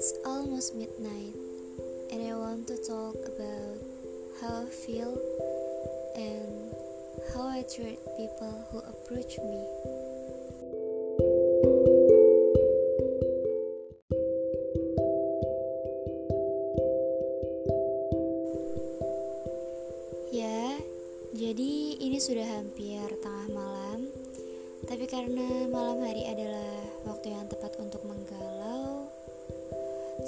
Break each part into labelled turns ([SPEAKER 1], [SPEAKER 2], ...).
[SPEAKER 1] It's almost midnight, and I want to talk about how I feel and how I treat people who approach me. Ya, jadi ini sudah hampir tengah malam, tapi karena malam hari adalah waktu yang tepat untuk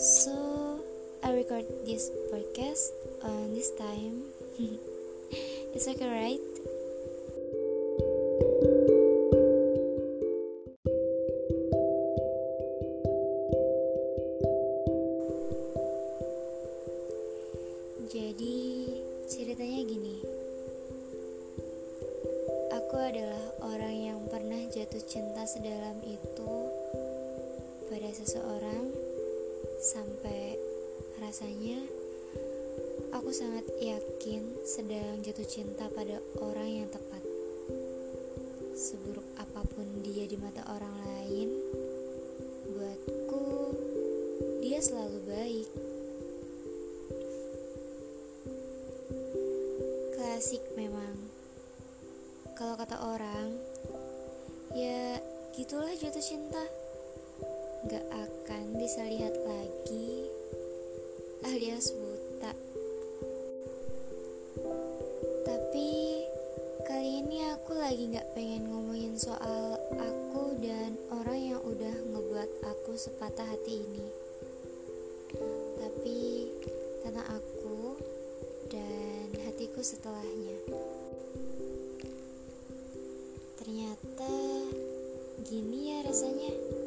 [SPEAKER 1] so I record this podcast on this time. It's okay, right? Jadi ceritanya gini Aku adalah orang yang pernah jatuh cinta sedalam itu pada seseorang Sampai rasanya aku sangat yakin sedang jatuh cinta pada orang yang tepat Seburuk apa pun dia di mata orang lain Buatku dia selalu baik Klasik memang. Kalau kata orang, ya gitulah jatuh cinta. Gak akan bisa lihat lagi, alias buta. Tapi kali ini aku lagi gak pengen ngomongin soal aku dan orang yang udah ngebuat aku sepatah hati ini. Tapi tentang aku dan hatiku setelahnya. Ternyata gini ya rasanya.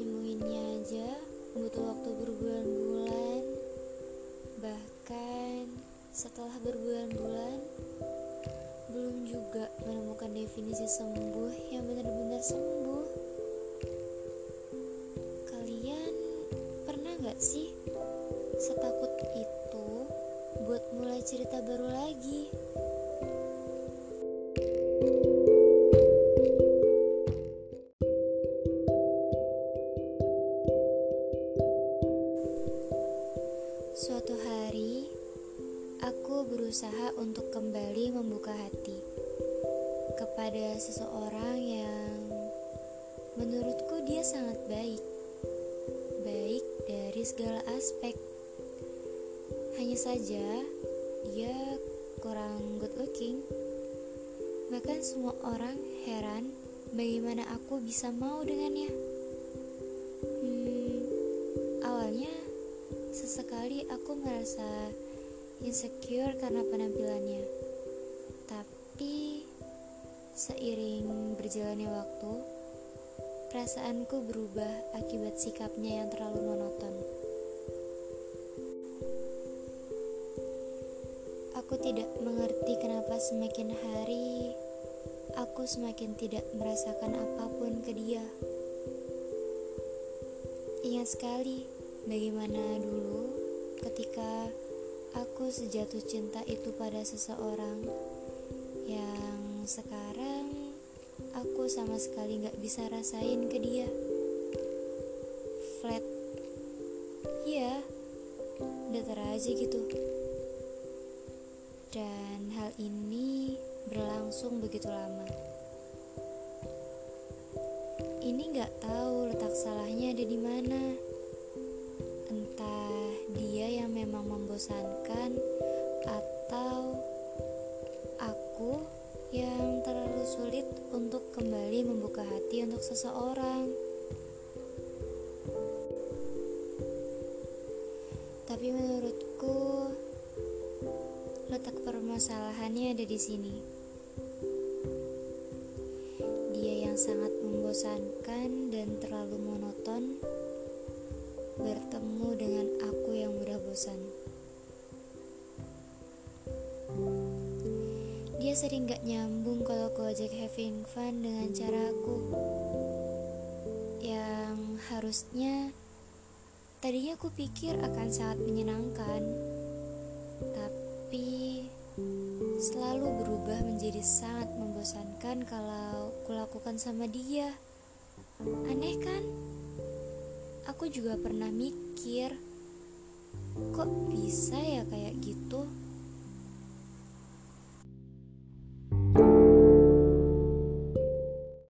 [SPEAKER 1] Nyemuinnya aja butuh waktu berbulan-bulan. Bahkan setelah berbulan-bulan belum juga menemukan definisi sembuh yang benar-benar sembuh. Kalian pernah gak sih setakut itu buat mulai cerita baru lagi. Suatu hari, aku berusaha untuk kembali membuka hati kepada seseorang yang menurutku dia sangat baik. Baik dari segala aspek. Hanya saja dia kurang good looking. Bahkan semua orang heran bagaimana aku bisa mau dengannya. Sesekali aku merasa insecure karena penampilannya. Tapi seiring berjalannya waktu, perasaanku berubah akibat sikapnya yang terlalu monoton. Aku tidak mengerti kenapa semakin hari aku semakin tidak merasakan apa pun ke dia. Ingat sekali bagaimana dulu ketika aku sejatuh cinta itu pada seseorang yang sekarang aku sama sekali gak bisa rasain ke dia. Flat, iya, datar aja gitu. Dan hal ini berlangsung begitu lama. Ini nggak tahu letak salahnya ada di mana. Membosankan atau aku yang terlalu sulit untuk kembali membuka hati untuk seseorang. Tapi menurutku letak permasalahannya ada di sini. Dia yang sangat membosankan dan terlalu monoton bertemu Sering gak nyambung kalau aku ajak having fun dengan cara aku Yang harusnya Tadinya aku pikir akan sangat menyenangkan Tapi Selalu berubah menjadi sangat membosankan kalau kulakukan sama dia Aneh kan? aku juga pernah mikir,